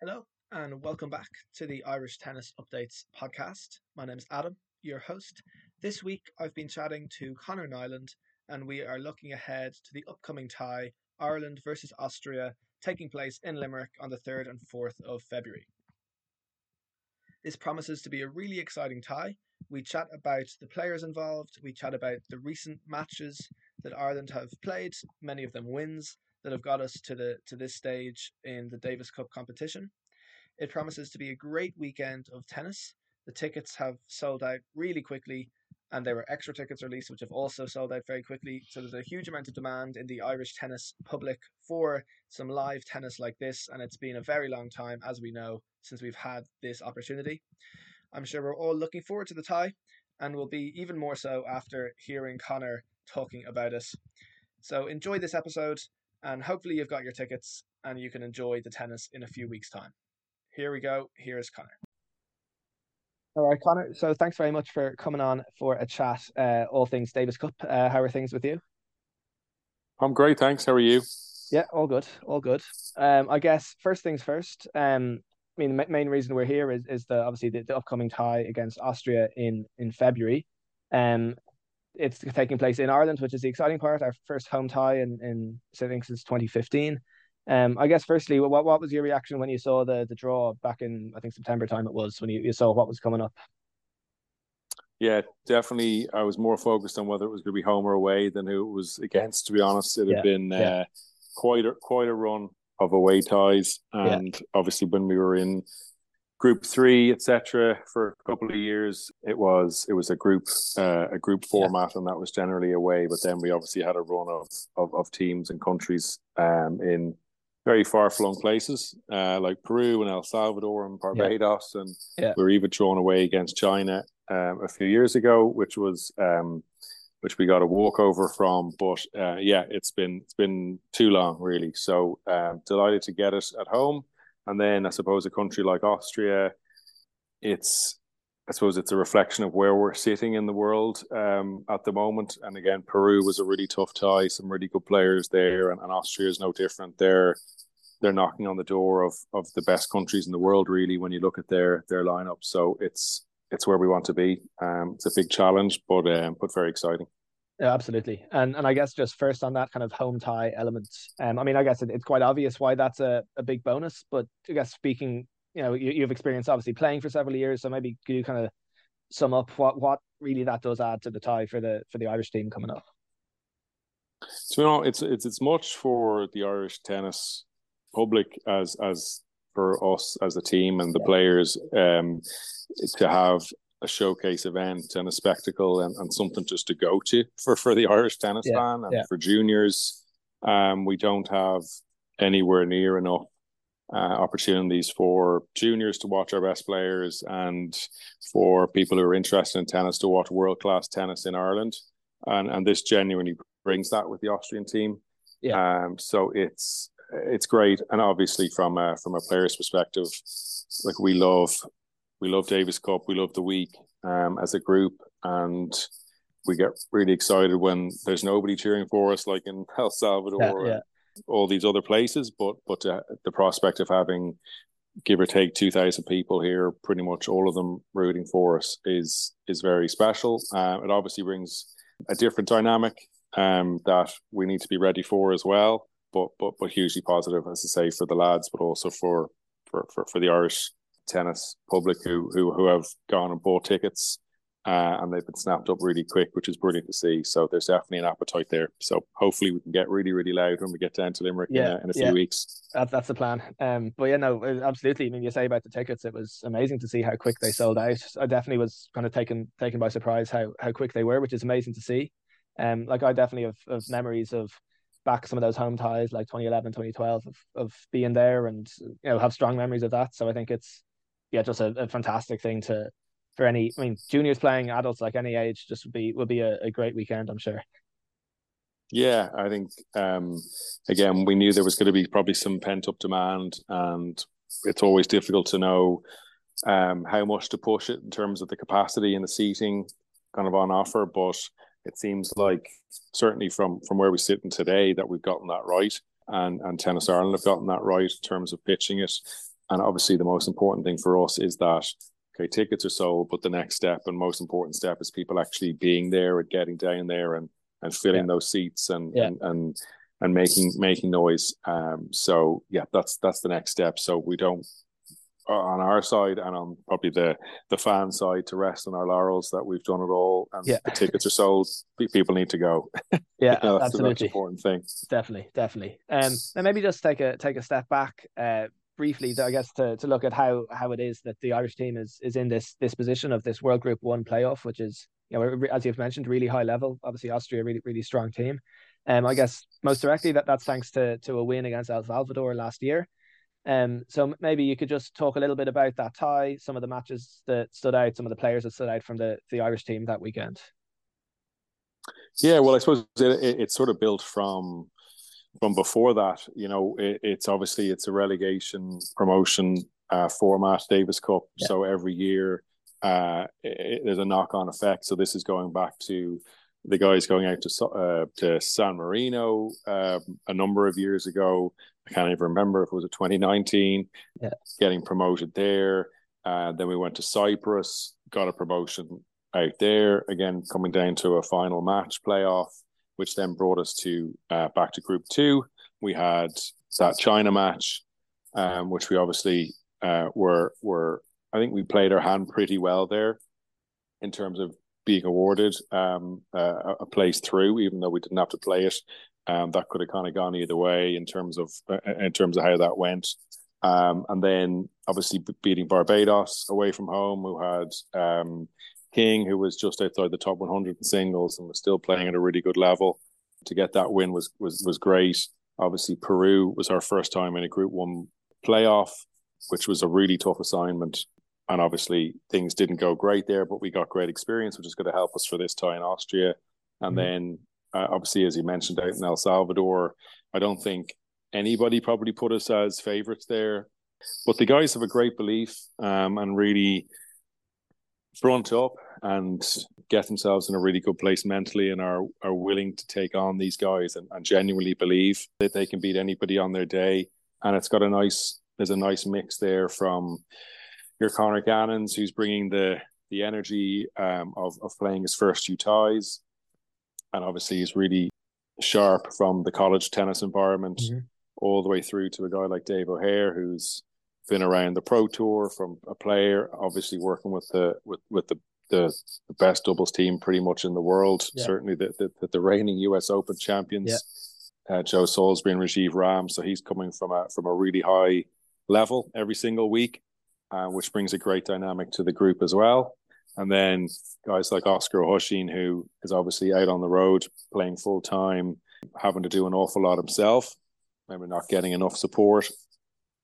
Hello, and welcome back to the Irish Tennis Updates podcast. My name is Adam, your host. This week I've been chatting to Conor Niland, and we are looking ahead to the upcoming tie Ireland versus Austria taking place in Limerick on the 3rd and 4th of February. This promises to be a really exciting tie. We chat about the players involved, we chat about the recent matches that Ireland have played, many of them wins, that have got us to the to this stage in the Davis Cup competition. It promises to be a great weekend of tennis. The tickets have sold out really quickly, and there were extra tickets released which have also sold out very quickly. So there's a huge amount of demand in the Irish tennis public for some live tennis like this, and it's been a very long time, as we know, since we've had this opportunity. I'm sure we're all looking forward to the tie, and will be even more so after hearing Conor talking about it. So enjoy this episode and hopefully you've got your tickets and you can enjoy the tennis in a few weeks' time. Here we go. Here's Conor. All right, Conor. So thanks very much for coming on for a chat, uh, all things Davis Cup. Uh, how are things with you? I'm great, thanks. How are you? Yeah, all good, all good. Um, I guess first things first. Um, I mean, the main reason we're here is is the obviously the, the upcoming tie against Austria in in February. Um, it's taking place in Ireland, which is the exciting part. Our first home tie in in I think since 2015. Um, I guess firstly, what what was your reaction when you saw the the draw back in I think September time it was when you, you saw what was coming up? Yeah, definitely. I was more focused on whether it was going to be home or away than who it was against. To be honest, it had been yeah. Uh, quite a quite a run of away ties, and yeah. obviously when we were in group three, etc. For a couple of years, it was it was a group uh, a group format, yeah. and that was generally away. But then we obviously had a run of of, of teams and countries um, in very far flung places uh, like Peru and El Salvador and Barbados, yeah. and yeah. we were even drawn away against China um, a few years ago, which was. Um, which we got a walkover from, but uh, yeah, it's been it's been too long, really. So um, delighted to get it at home and then I suppose a country like Austria, it's I suppose it's a reflection of where we're sitting in the world um, at the moment. And again, Peru was a really tough tie, some really good players there, and, and Austria is no different. They're they're knocking on the door of of the best countries in the world, really, when you look at their their lineup. So it's it's where we want to be. Um, it's a big challenge, but um, but very exciting. Yeah, absolutely. And and I guess just first on that kind of home tie element, um, I mean, I guess it, it's quite obvious why that's a, a big bonus. But I guess speaking, you know, you, you've experienced obviously playing for several years, so maybe could you kind of sum up what what really that does add to the tie for the for the Irish team coming up? So you know, it's it's it's much for the Irish tennis public as as for us as a team and the yeah. players um, to have a showcase event and a spectacle and, and something just to go to for, for the Irish tennis yeah, fan and yeah. for juniors. Um, we don't have anywhere near enough uh, opportunities for juniors to watch our best players and for people who are interested in tennis to watch world class tennis in Ireland. And and this genuinely brings that with the Austrian team. Yeah. Um, so it's it's great, and obviously from a, from a player's perspective, like we love we love Davis Cup. We love the week um, as a group, and we get really excited when there's nobody cheering for us, like in El Salvador, yeah, yeah. all these other places. But but uh, the prospect of having give or take two thousand people here, pretty much all of them rooting for us, is is very special. Uh, it obviously brings a different dynamic um, that we need to be ready for as well. But but but hugely positive, as I say, for the lads, but also for for for, for the Irish tennis public who who who have gone and bought tickets. Uh, and they've been snapped up really quick, which is brilliant to see. So there's definitely an appetite there. So hopefully we can get really, really loud when we get down to Limerick yeah, in, a, in a few weeks. That, that's the plan. Um, but yeah, no, absolutely. I mean, you say about the tickets, it was amazing to see how quick they sold out. I definitely was kind of taken taken by surprise how how quick they were, which is amazing to see. Um, like I definitely have, have memories of back some of those home ties like 2011 2012 of, of being there and you know have strong memories of that so i think it's yeah, just a, a, fantastic thing to for any. I mean, juniors playing adults like any age just would be would be a, a great weekend. I'm sure. Yeah, I think um, again we knew there was going to be probably some pent up demand, and it's always difficult to know um, how much to push it in terms of the capacity and the seating kind of on offer. But it seems like certainly from from where we're sitting today that we've gotten that right, and and Tennis Ireland have gotten that right in terms of pitching it and obviously the most important thing for us is that okay, tickets are sold, but the next step and most important step is people actually being there and getting down there and and filling yeah. those seats and, yeah. and and and making making noise. Um, so yeah, that's that's the next step. So we don't on our side and on probably the the fan side to rest on our laurels that we've done it all and yeah. the tickets are sold people need to go yeah you know, that's absolutely. the most important thing definitely definitely um and maybe just take a take a step back uh briefly i guess to, to look at how how it is that the irish team is is in this this position of this world group one playoff which is you know as you've mentioned really high level. Obviously austria really really strong team. Um i guess most directly that that's thanks to to a win against el salvador last year. Um, so maybe you could just talk a little bit about that tie, some of the matches that stood out, some of the players that stood out from the the Irish team that weekend. Yeah, well, I suppose it, it, it's sort of built from from before that. You know, it, it's obviously it's a relegation promotion uh, format, Davis Cup. Yeah. So every year uh, there's a knock on effect. So this is going back to the guys going out to uh, to San Marino uh, a number of years ago. I can't even remember if it was a 2019, yeah. getting promoted there. Uh, then we went to Cyprus, got a promotion out there. Again, coming down to a final match playoff, which then brought us to uh, back to Group Two. We had that China match, um, which we obviously uh, were were. I think we played our hand pretty well there, in terms of being awarded um, uh, a place through, even though we didn't have to play it. Um, that could have kind of gone either way in terms of uh, in terms of how that went. Um, and then obviously beating Barbados away from home, who had um, King, who was just outside the top 100 in singles and was still playing at a really good level. To get that win was was was great. Obviously, Peru was our first time in a Group One playoff, which was a really tough assignment. And obviously, things didn't go great there, but we got great experience, which is going to help us for this tie in Austria. And mm-hmm. then uh, obviously, as you mentioned, out in El Salvador, I don't think anybody probably put us as favourites there. But the guys have a great belief um, and really front up and get themselves in a really good place mentally and are are willing to take on these guys and, and genuinely believe that they can beat anybody on their day. And it's got a nice there's a nice mix there from your Conor Gannons, who's bringing the the energy um, of of playing his first few ties and obviously he's really sharp from the college tennis environment mm-hmm. all the way through to a guy like Dave O'Hare who's been around the pro tour from a player obviously working with the with with the the, the best doubles team pretty much in the world. Yeah. certainly the, the the reigning US Open champions. Yeah. uh, Joe Salisbury and Rajiv Ram. So he's coming from a from a really high level every single week uh, which brings a great dynamic to the group as well. And then guys like Osgar O'Hoisin, who is obviously out on the road playing full time, having to do an awful lot himself, maybe not getting enough support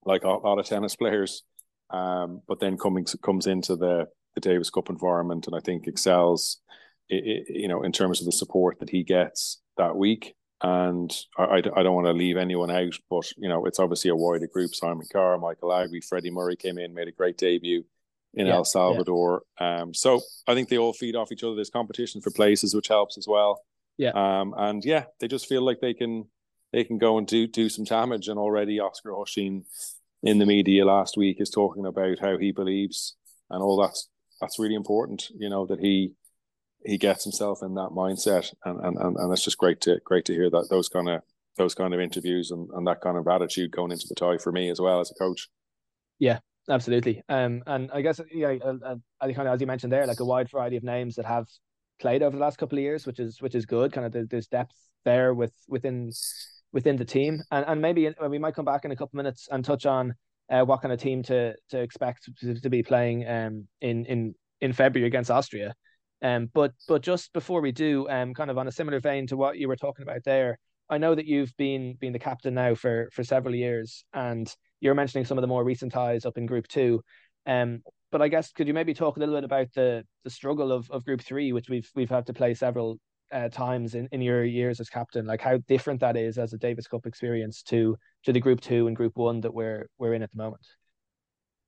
like a lot of tennis players. Um, but then coming comes into the the Davis Cup environment, and I think excels, it, it, you know, in terms of the support that he gets that week. And I, I don't want to leave anyone out, but you know, it's obviously a wider group. Simon Carr, Michael Agwi, Freddie Murray came in, made a great debut in yeah, El Salvador. Yeah. Um, so I think they all feed off each other. There's competition for places, which helps as well. Yeah. Um, and yeah, they just feel like they can they can go and do do some damage. And already Osgar O'Hoisin in the media last week is talking about how he believes and all that's that's really important. You know that he he gets himself in that mindset, and and and, and it's just great to great to hear that those kind of those kind of interviews and, and that kind of attitude going into the tie for me as well as a coach. Yeah, absolutely. Um, and I guess yeah, uh, kind of as you mentioned there, like a wide variety of names that have played over the last couple of years, which is which is good. Kind of there's depth there with within within the team, and and maybe uh, we might come back in a couple of minutes and touch on uh, what kind of team to to expect to, to be playing um in in in February against Austria. Um, but but just before we do, um, kind of on a similar vein to what you were talking about there, I know that you've been been the captain now for for several years, and you're mentioning some of the more recent ties up in Group Two. Um, but I guess could you maybe talk a little bit about the the struggle of, of Group Three, which we've we've had to play several uh, times in, in your years as captain, like how different that is as a Davis Cup experience to to the Group Two and Group One that we're we're in at the moment.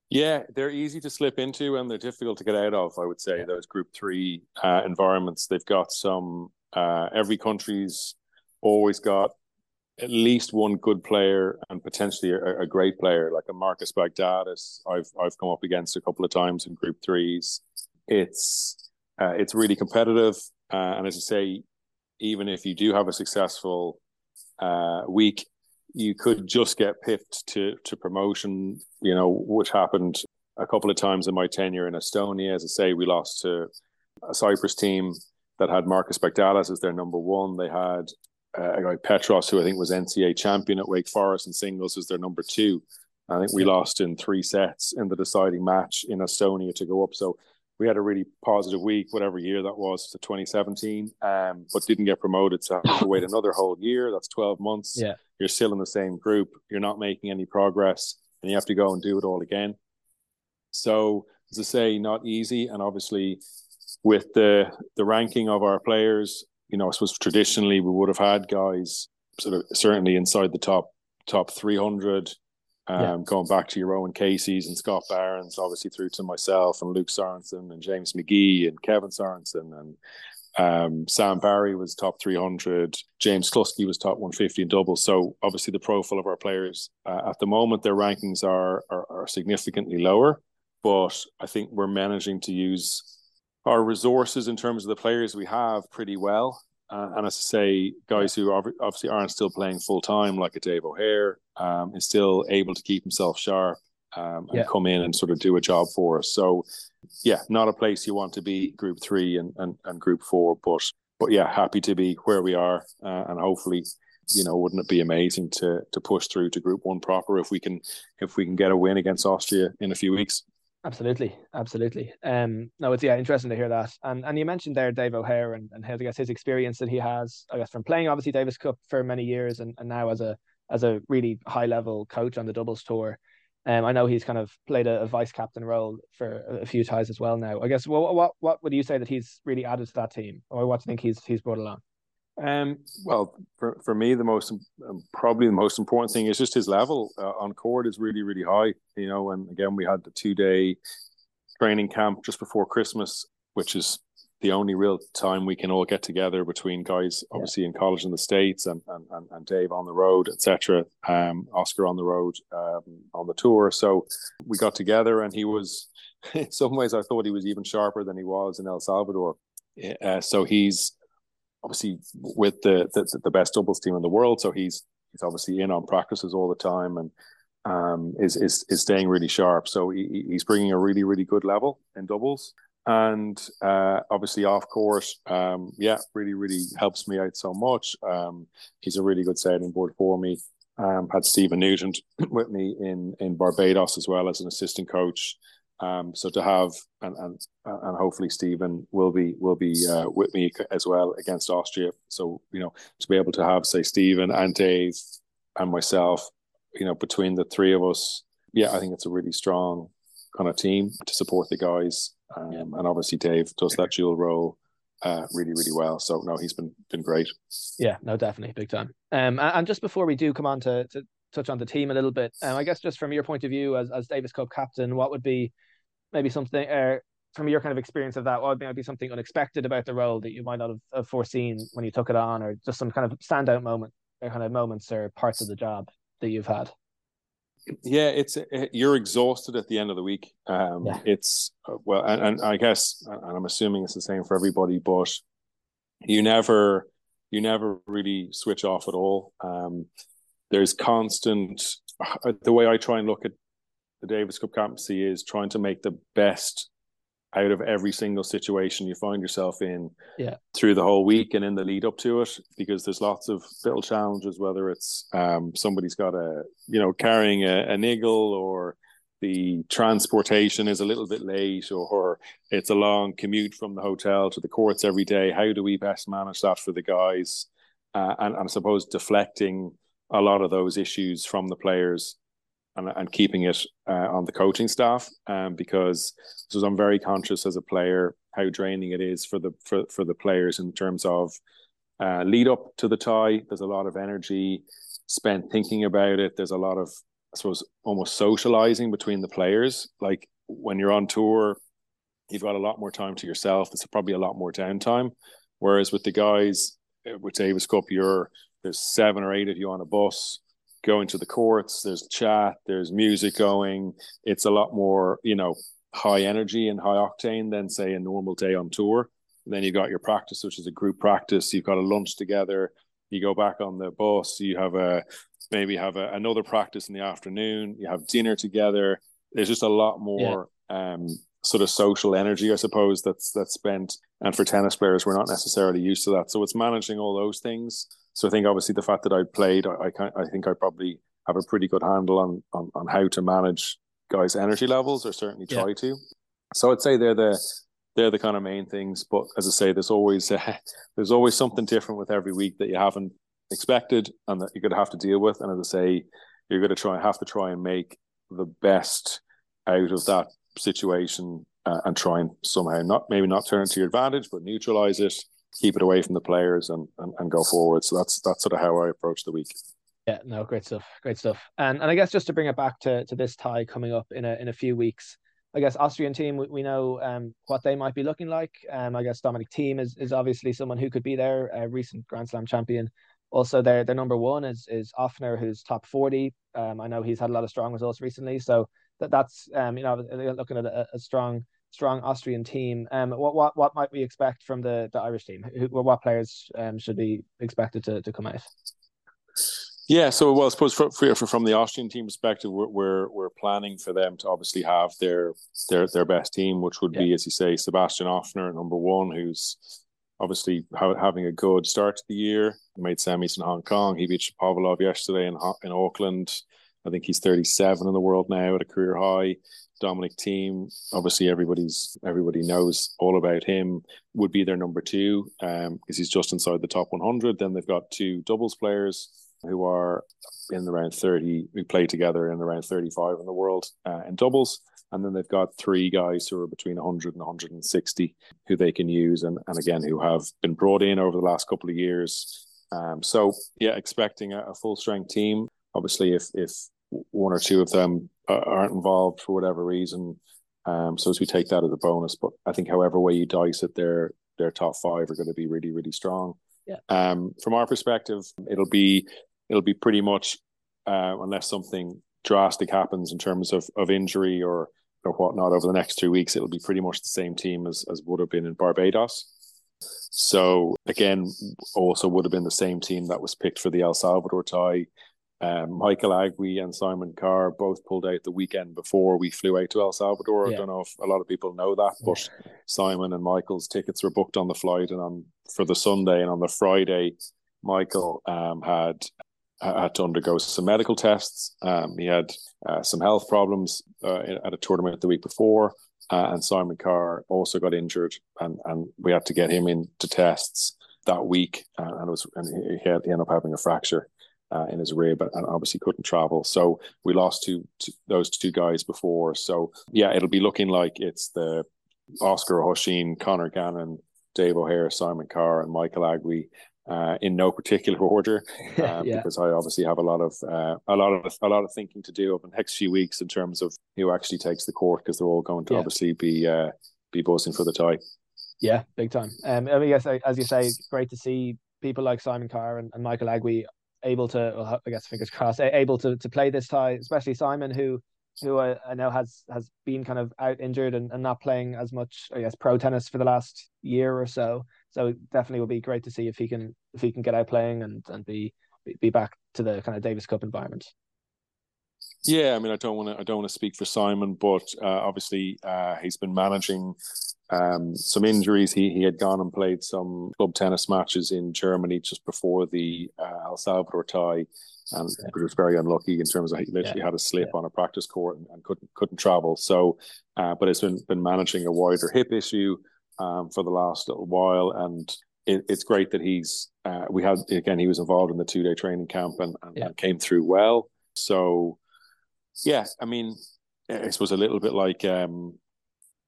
Yeah, they're easy to slip into and they're difficult to get out of. I would say yeah. those Group Three uh, environments. They've got some. Uh, every country's always got at least one good player and potentially a, a great player like a Marcus Baghdatis. I've I've come up against a couple of times in Group Threes. It's uh, it's really competitive, uh, and as I say, even if you do have a successful uh, week, you could just get pipped to to promotion. You know, which happened a couple of times in my tenure in Estonia. As I say, we lost to a Cyprus team that had Marcus Baghdatis as their number one. They had uh, a guy Petros, who I think was NCAA champion at Wake Forest in singles, as their number two. I think we lost in three sets in the deciding match in Estonia to go up. So we had a really positive week, whatever year that was, to 2017, um, but didn't get promoted. So have to wait another whole year. That's 12 months. Yeah. You're still in the same group. You're not making any progress, and you have to go and do it all again. So, as I say, not easy. And obviously, with the the ranking of our players, you know, I suppose traditionally we would have had guys sort of certainly inside the top top 300 um, yeah. Going back to your Owen Casey's and Scott Barron's, obviously through to myself and Louk Sorensen and James McGee and Kevin Sorensen and um, Sam Barry was top 300. James Cluskey was top 150 in doubles. So obviously the profile of our players uh, at the moment, their rankings are, are, are significantly lower. But I think we're managing to use our resources in terms of the players we have pretty well. Uh, and as I say, guys who obviously aren't still playing full time, like a Dave O'Hare, um, is still able to keep himself sharp um, and yeah. come in and sort of do a job for us. So, yeah, not a place you want to be, Group Three and and, and Group Four, but but yeah, happy to be where we are, uh, and hopefully, you know, wouldn't it be amazing to to push through to Group One proper if we can if we can get a win against Austria in a few weeks. Absolutely, absolutely. Um, no, it's yeah, interesting to hear that. And and you mentioned there Dave O'Hare and, and how I guess his experience that he has, I guess, from playing obviously Davis Cup for many years and, and now as a as a really high level coach on the doubles tour. Um, I know he's kind of played a, a, vice captain role for a few ties as well now. I guess what what what would you say that he's really added to that team, or what do you think he's he's brought along? Um, well, for, for me, the most um, probably the most important thing is just his level uh, on court is really really high. You know, and again, we had the two day training camp just before Christmas, which is the only real time we can all get together between guys, obviously yeah. in college in the states, and and, and, and Dave on the road, etc. Um, Osgar on the road um, on the tour. So we got together, and he was, in some ways, I thought he was even sharper than he was in El Salvador. Uh, so he's obviously with the, the, the best doubles team in the world. So he's he's obviously in on practices all the time and um, is is is staying really sharp. So he, he's bringing a really really good level in doubles. And uh, obviously off course, um, yeah, really really helps me out so much. Um, he's a really good sounding board for me. Um, had Stephen Nugent with me in in Barbados as well as an assistant coach. Um, so to have and and and hopefully Stephen will be will be uh, with me as well against Austria. So you know to be able to have say Stephen and Dave and myself, you know between the three of us, yeah, I think it's a really strong kind of team to support the guys. Um, yeah. And obviously Dave does that dual role uh, really really well. So no, he's been been great. Yeah, no, definitely big time. Um, and just before we do come on to to touch on the team a little bit. Um, I guess just from your point of view as, as Davis Cup captain, what would be maybe something uh, from your kind of experience of that, what would be something unexpected about the role that you might not have, have foreseen when you took it on, or just some kind of standout moment, or kind of moments or parts of the job that you've had? Yeah, it's you're exhausted at the end of the week. Um, yeah. It's uh, well, and, and I guess, and I'm assuming it's the same for everybody, but you never you never really switch off at all. Um, there's constant uh, the way I try and look at the Davis Cup captaincy is trying to make the best out of every single situation you find yourself in yeah. through the whole week and in the lead up to it because there's lots of little challenges whether it's um, somebody's got a you know carrying a, a niggle or the transportation is a little bit late or, or, it's a long commute from the hotel to the courts every day how do we best manage that for the guys uh, and, and i suppose deflecting a lot of those issues from the players and, and keeping it uh, on the coaching staff um, because so I'm very conscious as a player how draining it is for the for, for the players in terms of uh, lead up to the tie. There's a lot of energy spent thinking about it. There's a lot of I suppose almost socializing between the players. Like when you're on tour, you've got a lot more time to yourself. There's probably a lot more downtime. Whereas with the guys uh, with Davis Cup, you're there's seven or eight of you on a bus going to the courts. There's chat. There's music going. It's a lot more, you know, high energy and high octane than say a normal day on tour. And then you've got your practice, which is a group practice. You've got a lunch together. You go back on the bus. You have a maybe have a, another practice in the afternoon. You have dinner together. There's just a lot more yeah. um, sort of social energy, I suppose, that's that's spent. And for tennis players, we're not necessarily used to that. So it's managing all those things. So I think obviously the fact that I played, I I, I think I probably have a pretty good handle on, on on how to manage guys' energy levels, or certainly try yeah. to. So I'd say they're the they're the kind of main things. But as I say, there's always uh, there's always something different with every week that you haven't expected and that you're going to have to deal with. And as I say, you're going to try have to try and make the best out of that situation uh, and try and somehow not maybe not turn it to your advantage, but neutralize it, keep it away from the players, and and, and go forward. So that's that's sort of how I approach the week. Yeah, no, great stuff, great stuff. And and I guess just to bring it back to to this tie coming up in a in a few weeks. I guess Austrian team, we, know um, what they might be looking like. Um, I guess Dominic Thiem is, is obviously someone who could be there, a recent Grand Slam champion. Also, their their number one is is Ofner, who's top forty. Um, I know he's had a lot of strong results recently, so that that's um, you know looking at a, a strong strong Austrian team. Um, what what what might we expect from the the Irish team? Who, what players um should be expected to to come out? Yeah, so well, I suppose for, for, from the Austrian team perspective, we're, we're, we're planning for them to obviously have their their their best team, which would yeah. be, as you say, Sebastian Ofner, number one, who's obviously ha- having a good start to the year. He made semis in Hong Kong. He beat Pavlov yesterday in in Auckland. I think he's 37 in the world now at a career high. Dominic Thiem, obviously everybody's everybody knows all about him. Would be their number two because um, he's just inside the top 100. Then they've got two doubles players who are in around 30, who play together in around 35 in the world uh, in doubles. And then they've got three guys who are between 100 and 160 who they can use, and, and again, who have been brought in over the last couple of years. Um, so, yeah, expecting a, a full strength team. Obviously, if, if one or two of them aren't involved for whatever reason, um, so as we take that as a bonus. But I think, however way you dice it, their their top five are going to be really, really strong. Yeah. Um, from our perspective, it'll be it'll be pretty much uh, unless something drastic happens in terms of, of injury or or whatnot over the next two weeks, it'll be pretty much the same team as, as would have been in Barbados. So again, also would have been the same team that was picked for the El Salvador tie. Um, Michael Agwi and Simon Carr both pulled out the weekend before we flew out to El Salvador. Yeah. I don't know if a lot of people know that, but Simon and Michael's tickets were booked on the flight and on for the Sunday and on the Friday, Michael um, had had to undergo some medical tests. Um, he had uh, some health problems uh, at a tournament the week before, uh, and Simon Carr also got injured, and, and we had to get him into tests that week, uh, and it was and he, he ended up having a fracture. Uh, in his rib but obviously couldn't travel. So we lost two, two, those two guys before. So yeah, it'll be looking like it's the Osgar O'Hoisin, Conor Gannon, Dave O'Hare, Simon Carr, and Michael Agwi uh, in no particular order, uh, yeah. because I obviously have a lot of uh, a lot of a lot of thinking to do over the next few weeks in terms of who actually takes the court, because they're all going to yeah. obviously be uh, be buzzing for the tie. Yeah, big time. Um, I mean, yes, as you say, great to see people like Simon Carr and, and Michael Agwi able to, well, I guess fingers crossed, able to to play this tie, especially Simon, who who I, I know has has been kind of out injured and, and not playing as much, I guess, pro tennis for the last year or so. So definitely will be great to see if he can if he can get out playing and and be be back to the kind of Davis Cup environment. Yeah, I mean, I don't want to I don't want to speak for Simon, but uh, obviously uh, he's been managing um, some injuries. He he had gone and played some club tennis matches in Germany just before the uh, El Salvador tie, and yeah. was very unlucky in terms of he literally yeah. had a slip yeah. on a practice court and, and, couldn't couldn't travel. So, uh, but it's been been managing a wider hip issue um, for the last little while, and it, it's great that he's. Uh, we had again, he was involved in the two day training camp and, and, and, came through well. So, yeah, I mean, I was a little bit like um,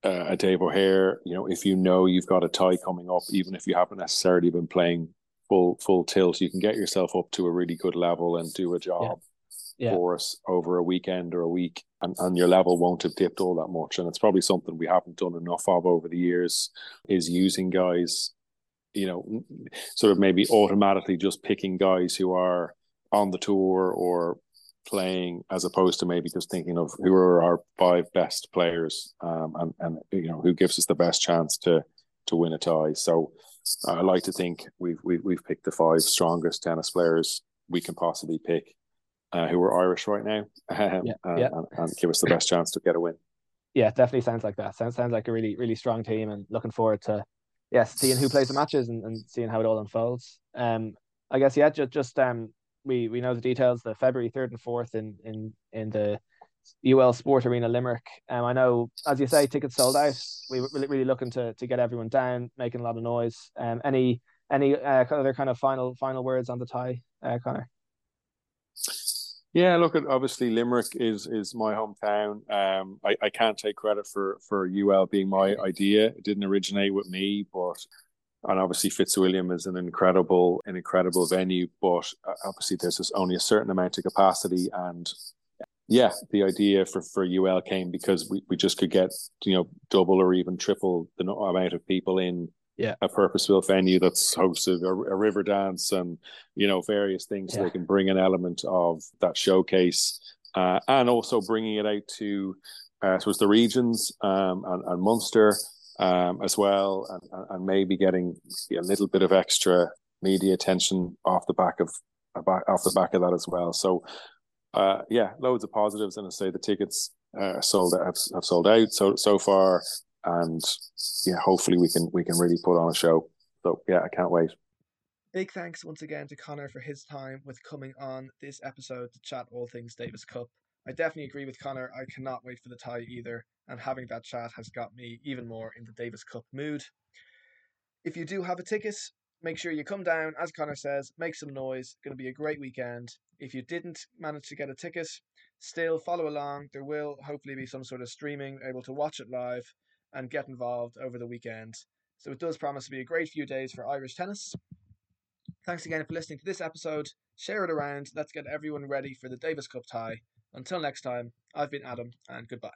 uh, a Dave O'Hare. You know, if you know you've got a tie coming up, even if you haven't necessarily been playing full full tilt, you can get yourself up to a really good level and do a job yeah. Yeah. for us over a weekend or a week, and, and your level won't have dipped all that much. And it's probably something we haven't done enough of over the years is using guys you know, sort of maybe automatically just picking guys who are on the tour or playing as opposed to maybe just thinking of who are our five best players um, and, and you know who gives us the best chance to to win a tie. So uh, I like to think we've, we've we've picked the five strongest tennis players we can possibly pick uh, who are Irish right now um, yeah, and, yeah. And, and, give us the best chance to get a win. Yeah, definitely sounds like that. Sounds sounds like a really really strong team, and looking forward to yes seeing who plays the matches and, and seeing how it all unfolds. Um, I guess yeah, just just um we we know the details. The February third and fourth in in in the UL Sport Arena Limerick. Um, I know, as you say, tickets sold out. We were really, looking to to get everyone down, making a lot of noise. Um, any any uh, other kind of final final words on the tie, uh, Conor? Yeah, look, at obviously Limerick is is my hometown. Um, I, I can't take credit for for UL being my idea. It didn't originate with me, but and obviously Fitzwilliam is an incredible an incredible venue. But uh, obviously there's only a certain amount of capacity, and yeah, the idea for for UL came because we, we just could get you know double or even triple the amount of people in yeah. a purpose-built venue that's hosted a, a river dance and you know various things yeah. so they can bring an element of that showcase uh, and also bringing it out to uh, so it's the regions um, and, and Munster um, as well and, and maybe getting a little bit of extra media attention off the back of off the back of that as well so uh, yeah loads of positives and I say the tickets uh, sold have, have sold out so so far and yeah, hopefully we can we can really put on a show. So yeah, I can't wait. Big thanks once again to Conor for his time with coming on this episode to chat all things Davis Cup. I definitely agree with Conor. I cannot wait for the tie either, and having that chat has got me even more in the Davis Cup mood. If you do have a ticket, make sure you come down, as Conor says, make some noise. It's going to be a great weekend. If you didn't manage to get a ticket, still follow along. There will hopefully be some sort of streaming, able to watch it live and get involved over the weekend. So it does promise to be a great few days for Irish tennis. Thanks again for listening to this episode. Share it around. Let's get everyone ready for the Davis Cup tie. Until next time, I've been Adam, and goodbye.